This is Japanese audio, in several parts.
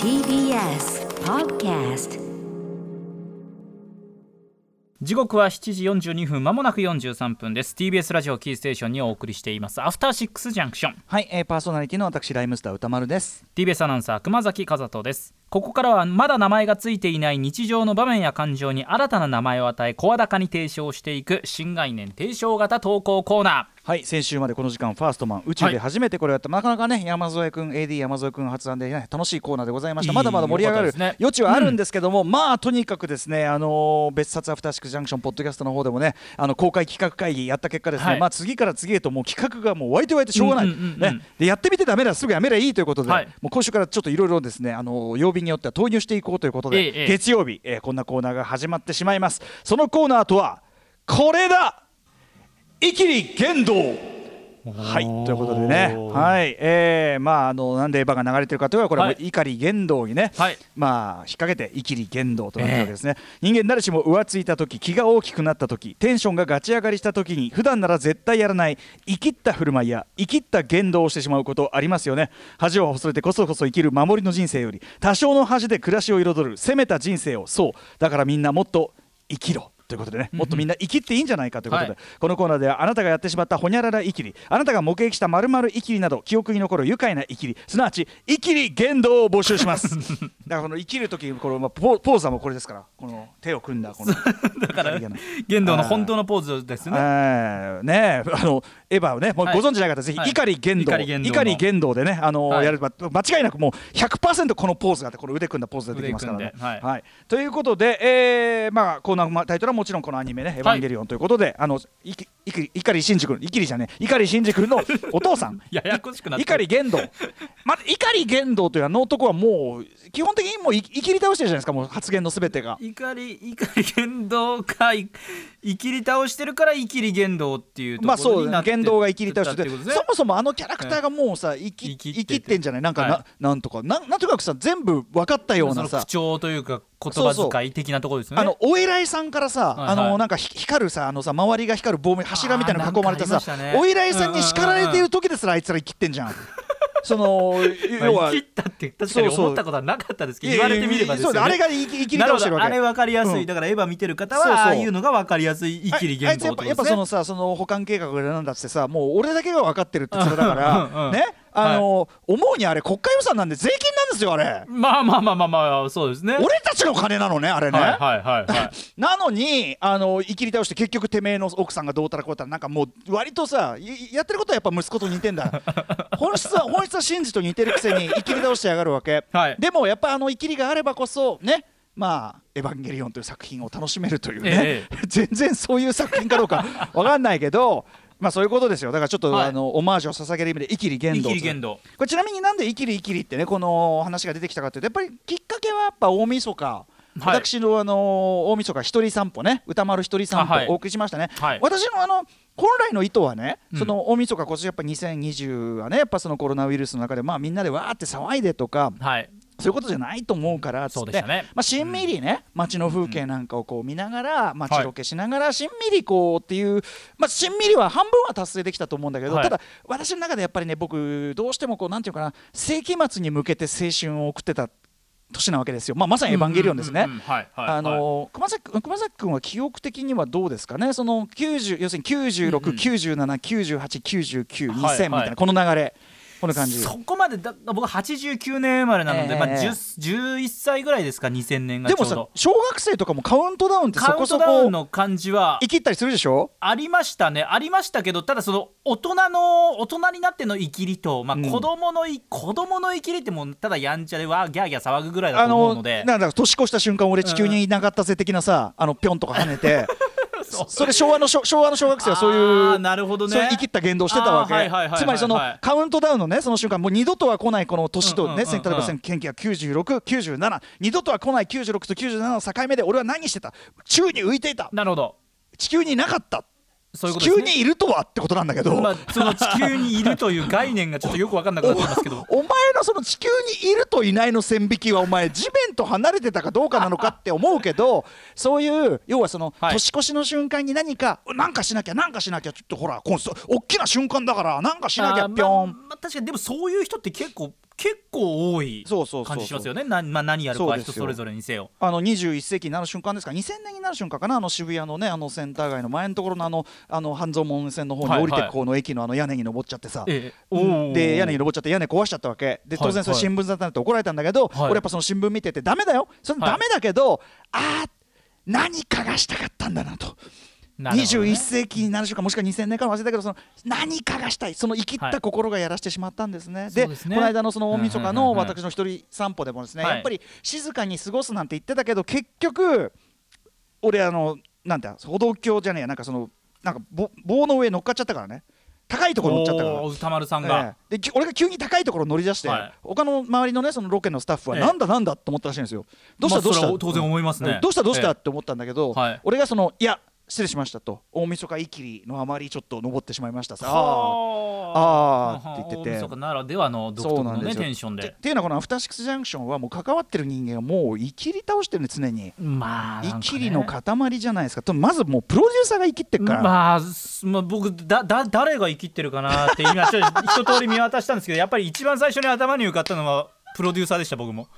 TBS Podcast 時刻は7時42分まもなく43分です。TBS ラジオキーステーションにお送りしています。アフターシックスジャンクションはい、えー、パーソナリティの私ライムスター歌丸です。TBS アナウンサー熊崎和人ですここからはまだ名前がついていない日常の場面や感情に新たな名前を与え声高に提唱していく新概念提唱型投稿コーナー。はい先週までこの時間ファーストマン宇宙で初めてこれやった、なかなかね山添君 AD 山添君発案で、ね、楽しいコーナーでございましたいいまだまだ盛り上がるね余地はあるんですけども、まあとにかくですねあのー別冊アフターシックスジャンクションポッドキャストの方でもねあの公開企画会議やった結果ですね、はい。まあ次から次へともう企画がもう湧いて湧いてしょうがない、うんうんうんうんね。でやってみてダメだすぐやめりゃいいということで、はい。もう今週からちょっといろいろですねあのー曜日によっては投入していこうということで、月曜日、えーこんなコーナーが始まってしまいます。そのコーナーとはこれだ。イキリ言動はいということでね、はいえー、まああのなんでエヴァが流れてるかというとこれはもうはい。怒り言動にね、はい。まあ引っ掛けてイキリ言動となったわけですね、人間誰しも浮ついた時気が大きくなった時テンションがガチ上がりした時に普段なら絶対やらない生きった振る舞いや生きった言動をしてしまうことありますよね。恥を恐れてこそこそ生きる守りの人生より多少の恥で暮らしを彩る攻めた人生を。そう。だからみんなもっと生きろということでね、もっとみんな生きっていいんじゃないかということで、はい。このコーナーではあなたがやってしまったほにゃららイキリあなたが目撃したまるまるイキリなど記憶に残る愉快なイキリすなわちイキリ言動を募集します。だからこの生きる時この、まあ、ポポーズはもうこれですからこの手を組んだこのだから言動の本当のポーズですね。えーねえあのエヴァをねもうはい。ご存知ない方、ぜひはい。怒り言動、怒り言動の怒り言動でねあの、はい。やれば間違いなくもう100%このポーズがあってこの腕組んだポーズが出てきますからね。はい。ということで、えーまあコーナーまあタイトルはもちろんこのアニメね「エヴァンゲリオン」ということで、あの碇シンジ君碇じゃねえ碇シンジ君の お父さん。ややこしくなって碇言動まあ碇言動というあの男はもう基本的にもういいきり倒してるじゃないですかもう発言のすべてが。怒り怒り言動かいいきり倒してるからいきり言動っていうとまあそうころになって言動が生きり倒しててそもそもあのキャラクターがもうさ生き生きってんじゃない？なんかな,、はなんとか。なんなんとなくさ全部分かったようなさ。口調というか言葉遣い的なところですよね。あのお偉いさんからさ、はいはい。あのなんかひ光るさあのさ周りが光る棒柱みたいなの囲まれてさお偉いさんに叱られている時ですらあいつら生きってんじゃん。そのまあ要は生きったって確かに思ったことはなかったですけど言われてみればですよね。あれが生き生きり倒してるわけ。どあれ分かりやすい、うん。だからエヴァ見てる方はああいうのが分かりやすい生きりああ言いつやっぱそのさその保管計画がなんだってさもう俺だけが分かってるって言ってたからねあの、思うにあれ国家予算なんで税金なんですよあれ。まあまあまあまあまあそうですね。俺たちの金なのねあれね、はいはいはいはい。なのにあの生きり倒して結局てめえの奥さんがどうたらこうたらなんかもう割とさいやってることはやっぱ息子と似てんだ。本質は本質は真治と似てるくせに生きり倒してやがるわけ、はい。でもやっぱあの生きりがあればこそねまあ「エヴァンゲリオン」という作品を楽しめるというね、え。全然そういう作品かどうかわかんないけどまあそういうことですよ。だからちょっと、はい。あのオマージュを捧げる意味で「イキリ言動」生きり言動これちなみになんで「イキリイキリ」ってねこの話が出てきたかというとやっぱりきっかけはやっぱ大晦日。私のあの大晦日一人散歩ね。歌丸一人散歩お送りしましたね、はい。私のあの本来の意図はね、うん。その大晦日今年やっぱ2020はねやっぱそのコロナウイルスの中でまあみんなでわーって騒いでとかはいそういうことじゃないと思うからっつって、そうでしたね。まあ、しんみりね、街の風景なんかをこう見ながら街ロケしながらしんみりこうっていう、まあ、しんみりは半分は達成できたと思うんだけど、はい。ただ私の中でやっぱりね僕どうしてもこうなんていうかな世紀末に向けて青春を送ってた年なわけですよ、まあ、まさに「エヴァンゲリオン」ですね。あの熊崎君熊崎君は記憶的にはどうですかね、その90要するに96、うんうん97、98、99、2000みはいたいな、はい。この流れ、この感じ。そこまでだ僕89年生まれなので、ええ。まあ、10 11歳ぐらいですか2000年がでもさちょうど。小学生とかもカウントダウンってそカウントこそこダウンの感じは生きったりするでしょ？ありましたね。ありましたけどただその大人の大人になっての生きりと、まあ、うん。子供のい、子供の生きりってもうただやんちゃでわーギャーギャー騒ぐぐらいだと思うので。なんだ年越した瞬間俺地球にいなかったぜ的なさあのぴょんとか跳ねて そそれ昭和の小昭和の小学生はそうあいーうなるほどね。そういきった言動してたわけ。あーはいはいはいはいはい。つまりそのカウントダウンのねその瞬間もう二度とは来ないこの年とね、うんうんうんうん。例えば1996、97二度とは来ない96と97の境目で俺は何してた？宙に浮いていた。なるほど。地球にいなかったそういうことね。地球にいるとはってことなんだけど、まあ、その地球にいるという概念がちょっとよく分かんなくなってますけど。お前のその地球にいるといないの線引きはお前地面と離れてたかどうかなのかって思うけどそういう要はそのはい。年越しの瞬間に何かなんかしなきゃなんかしなきゃちょっとほらこの大きな瞬間だからなんかしなきゃぴょん、まあまあ確かにでもそういう人って結構結構多い感じしますよね。な、まあ、何やるか人それぞれにせよ。あの21世紀になる瞬間ですか？2000年になる瞬間かな？あの渋谷のねあのセンター街の前のところのあのあの半蔵門線の方に降りてはい。はいこの駅のあの屋根に登っちゃってさ、で屋根に登っちゃって屋根壊しちゃったわけ。で当然それはい新聞沙汰になって怒られたんだけど、はい。俺やっぱその新聞見ててダメだよ。それはいダメだけど、あー何かがしたかったんだなと。なるほどね。21世紀になる瞬間もしくは2000年か忘れたけどその何かがしたいその生きった心がやらしてしまったんですね、でそうですね。この間のその大晦日の私の一人散歩でもですね、はい。やっぱり静かに過ごすなんて言ってたけど結局俺あのなんて歩道橋じゃねえやなんかそのなんか棒棒の上乗っかっちゃったからね。高いところ乗っちゃったから歌丸さんが、ええ。でき俺が急に高いところ乗り出して、はい。他の周りのねそのロケのスタッフはええ。なんだなんだと思ったらしいんですよ。どうしたまあどうした、それは当然思いますね。うんどうしたどうした、ええって思ったんだけど、はい。俺がそのいや失礼しましたと。大晦日いきりのあまりちょっと登ってしまいましたさ。あ。あはあーって言ってて。大晦日ならではの独そ特のねうなんですよ。テンションで。てっていうのはこのアフターシックスジャンクションはもう関わってる人間がもういきり倒してるね常に。まあね。いきりの塊じゃないですか。とまずもうプロデューサーが生きってるから、まあ、すまあ、僕だだ誰が生きってるかなって今ちょっと一通り見渡したんですけどやっぱり一番最初に頭に浮かったのはプロデューサーでした僕も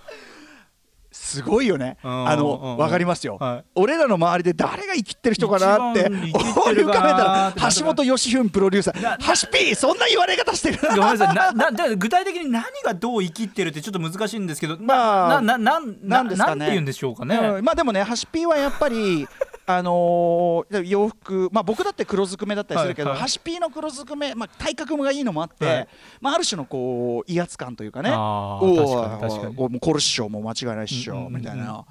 すごいよね、うんあのわかりますよ、はい。俺らの周りで誰が生きってる人かなって思い浮るかべたら橋本義文プロデューサー。ハシピーそんな言われ方してる。ごめんなさい。ななだ具体的に何がどう生きってるってちょっと難しいんですけどまあなななななんですかね。なんて言うんでしょうかね、うんまあでもねハシピーはやっぱりあのー洋服まあ僕だって黒ずくめだったりするけど、はいはい。ハシピーの黒ずくめ、まあ、体格がいいのもあって、はい。まあ、ある種のこう威圧感というかね。おおーもうコル師匠も間違いないっしょ、うんみたいな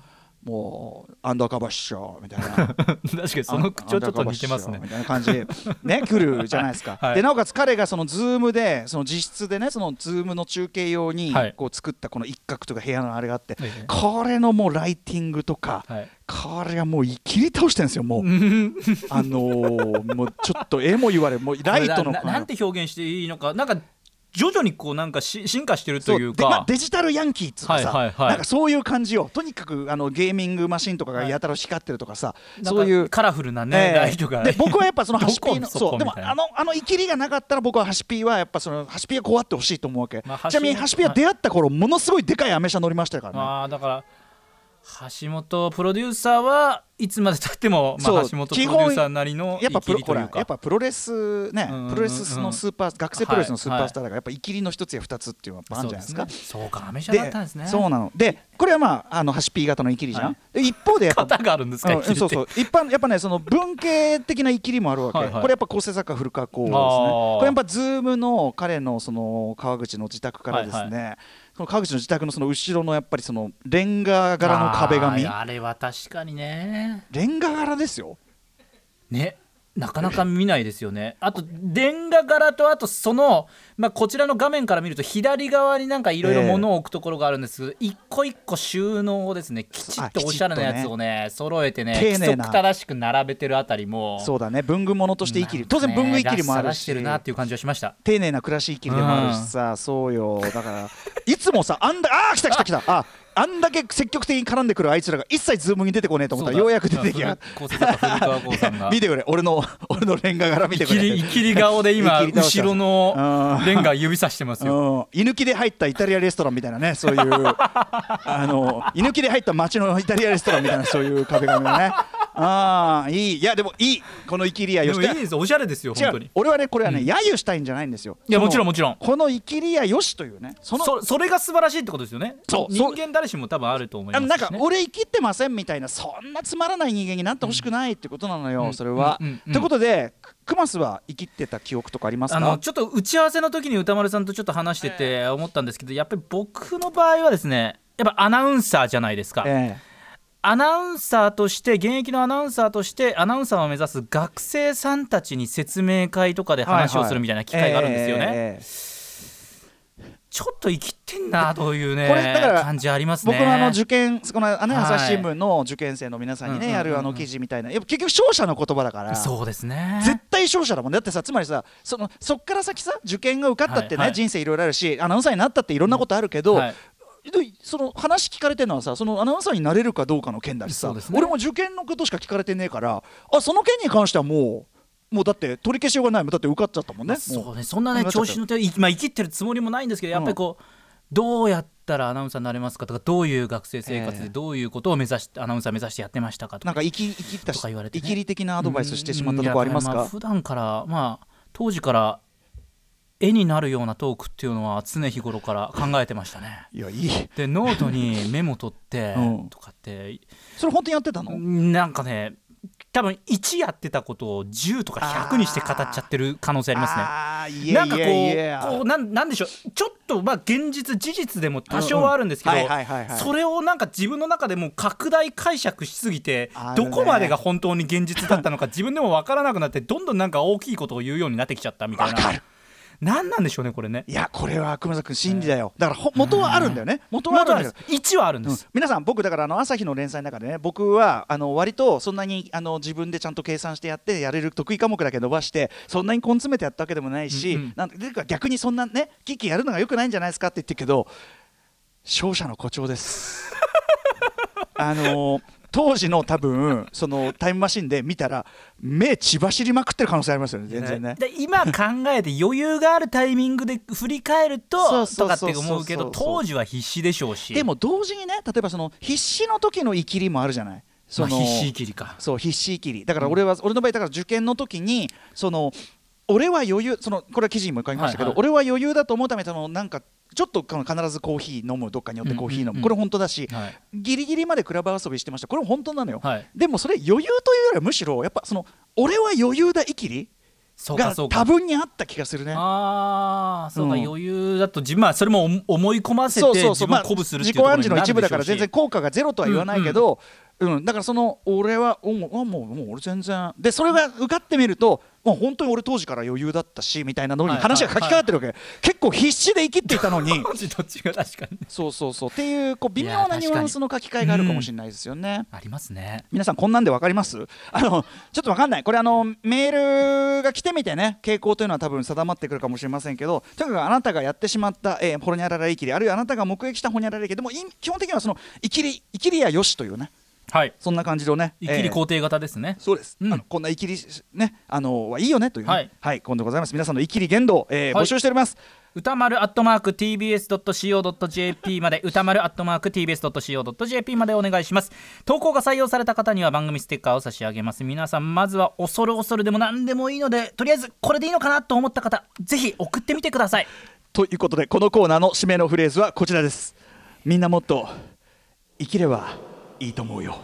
もうアンダーカバー師匠みたいな。確かにその口調ちょっと似てますね。みたいな感じ。で ね来るじゃないですか、はい。でなおかつ彼がそのズームでその実質でねそのズームの中継用にはい。こう作ったこの一角とか部屋のあれがあって、ええこれのもうライティングとか、はい。これがもう切り倒してるんですよもう。あのーもうちょっと絵も言われもうライトのなんて表現していいのかなんか徐々にこうなんかし進化してるというでまあかデジタルヤンキーっつうかさ、はいはいはい。なんかそういう感じよ。とにかくあのゲーミングマシンとかがやたら光ってるとかさ、なんかそういう。カラフルなね、ええ。ライトがで僕はやっぱその ハシピーのそうでもあのあのイキリがなかったら僕はハシピーはやっぱそのハシピーがこうあってほしいと思うわけ、まあちなみにハシピーは出会った頃ものすごいでかいアメ車乗りましたからね。ああだから橋本プロデューサーはいつまでたっても、まあ、橋本プロデューサーなりのやっぱプ生ロやっぱプロレスね、うんうんうん。プロレスのスーパー学生プロレスのスーパースターだからやっぱイキリの一つや二つっていうのはあるんじゃないですか。そうかアメ車だったんですね。そうなの。でこれはまああのハシピー型のイキリじゃん、はい。で一方でやっぱ型があるんですか、うんそうそう。一般やっぱねその文系的なイキリもあるわけ、はいはい。これやっぱ構成作家古川光ですね。これやっぱズームの彼のその川口の自宅からですね、その川口の自宅のその後ろのやっぱりそのレンガ柄の壁紙。あれは確かにね。レンガ柄ですよ。ねなかなか見ないですよね。あとレンガ柄とあとその、まあ、こちらの画面から見ると左側になんかいろいろ物を置くところがあるんですけど、一個一個収納をですねきちっとおしゃれなやつをね揃えてね規丁寧な。則正しく並べてるあたりも。そうだね。文具物としてイキリ当然文具イキリもあるし。るなっていう感じはしました。丁寧な暮らしイキリでもあるしさ、そうよ。だからいつもさあんだあー来た来た来た。ああんだけ積極的に絡んでくるあいつらが一切ズームに出てこねえと思ったらようやく出てきや 見てくれ俺の俺のレンガ柄見てくれいきり顔で今後ろのうん。レンガ指さしてますよ。うん、居抜きで入ったイタリアレストランみたいなねそういう。あの居抜きで入った街のイタリアレストランみたいなそういう壁紙がねああいい。いやでもいい。このイキリアよし。でもいいですおしゃれですよ違本当に。う俺はねこれはね、揶揄したいんじゃないんですよ。いやもちろんもちろん。このイキリアよしというねそのそそれが素晴らしいってことですよね。そう。人間誰しも多分あると思いあますし、ね、のなんか俺生きってませんみたいなそんなつまらない人間になってほしくないってことなのよ、うん。それは。うんうんうん。ということでククマスは生きってた記憶とかありますか？あのちょっと打ち合わせの時に歌丸さんとちょっと話してて思ったんですけどやっぱり僕の場合はですねやっぱアナウンサーじゃないですか、えアナウンサーとして現役のアナウンサーとしてアナウンサーを目指す学生さんたちに説明会とかでえ話をするみたいな機会があるんですよね、ちょっと生きってんなというねこれだから感じありますね。僕のあの受験このねはい。朝日新聞の受験生の皆さんにねうんうんうんうん。やるあの記事みたいな。やっぱ結局勝者の言葉だから。そうですね。絶対勝者だもんだってさつまりさそのそっから先さ受験が受かったってね、はいはい。人生いろいろあるしアナウンサーになったっていろんなことあるけど、はい。でその話聞かれてるのはさそのアナウンサーになれるかどうかの件だしさ、ね。俺も受験のことしか聞かれてねえからあその件に関してはもうもうだって取り消しようがないもん。だって受かっちゃったもんね。そうね。そんなね調子の手いまあ生きってるつもりもないんですけどやっぱりこう、どうやったらアナウンサーになれますかとかどういう学生生活ええ。でどういうことを目指してアナウンサー目指してやってましたかとかなんか生き生きったとか言われてね。イキり的なアドバイスしてしまったところありますか？うん。いやあ普段からまあ当時から絵になるようなトークっていうのは常日頃から考えてましたね。いやいい。でノートにメモ取って うん。とかって。それ本当にやってたの？なんかね多分1やってたことを10とか100にして語っちゃってる可能性ありますね。なんかこうこうなんなんでしょう。ちょっとまあ現実事実でも多少はあるんですけどそれをなんか自分の中でもう拡大解釈しすぎてどこまでが本当に現実だったのか自分でも分からなくなってどんどんなんか大きいことを言うようになってきちゃったみたいな何なんでしょうねこれね。いやこれは熊崎君真理だよ。だからほ元はあるんだよね。元はあるんだけど1はあるんでうん。す、皆さん僕だからあの朝日の連載の中でね僕はあの割とそんなにあの自分でちゃんと計算してやってやれる得意科目だけ伸ばしてそんなに根詰めてやったわけでもないし、うんうん。なんていうか逆にそんなねキキやるのが良くないんじゃないですかって言ってるけど勝者の誇張です。あの当時の多分そのタイムマシンで見たら目血走りまくってる可能性ありますよね全然ね。で今考えて余裕があるタイミングで振り返るそととかって思うけど当時は必死でしょうし。でも同時にね例えばその必死の時の生きりもあるじゃない。そのまあ必死切りか。そう必死切りだから俺は、俺の場合だから受験の時にその俺は余裕そのこれは記事にも書きましたけど、はいはい。俺は余裕だと思うためにそのなんかちょっと必ずコーヒー飲むどっかによってコーヒー飲む、うんうんうんこれ本当だし、はい。ギリギリまでクラブ遊びしてました。これも本当なのよ、はい。でもそれ余裕というよりはむしろやっぱその俺は余裕だ生きりが多分にあった気がするね。ああそうか、うん。余裕だと自まあそれも思思い込ませて自分をまあ、鼓舞するっていう自己暗示の一部だから全然効果がゼロとは言わないけど、うんだからその俺はおもうもうもう俺全然。でそれが受かってみるともう本当に俺当時から余裕だったしみたいなのにはい話が書き換わってるわけ、結構必死で生きっていたのに。どっちどっちが確かに。そうそうそう。っていうこう微妙なニュアンスの書き換えがあるかもしれないですよね。ありますね。皆さんこんなんで分かります？あのちょっと分かんない。これあのメールが来てみてね。傾向というのは多分定まってくるかもしれませんけどとにかくあなたがやってしまった、えー、ホニャラライキリあるいはあなたが目撃したホニャラライキリでもい基本的にはそのイキリイキリやよしというねはい。そんな感じのね生きりえー肯定型ですね、そうです、うん。あのこんなイキリねあのはいいよねというね。はい。今度ございます。皆さんのイキリ言動、えーはい。募集しております。歌丸アットマーク TBS.CO.JP まで歌丸アットマーク TBS.CO.JP までお願いします。投稿が採用された方には番組ステッカーを差し上げます。皆さんまずは恐る恐るでも何でもいいのでとりあえずこれでいいのかなと思った方ぜひ送ってみてください。ということでこのコーナーの締めのフレーズはこちらです。みんなもっと生きればいいと思うよ。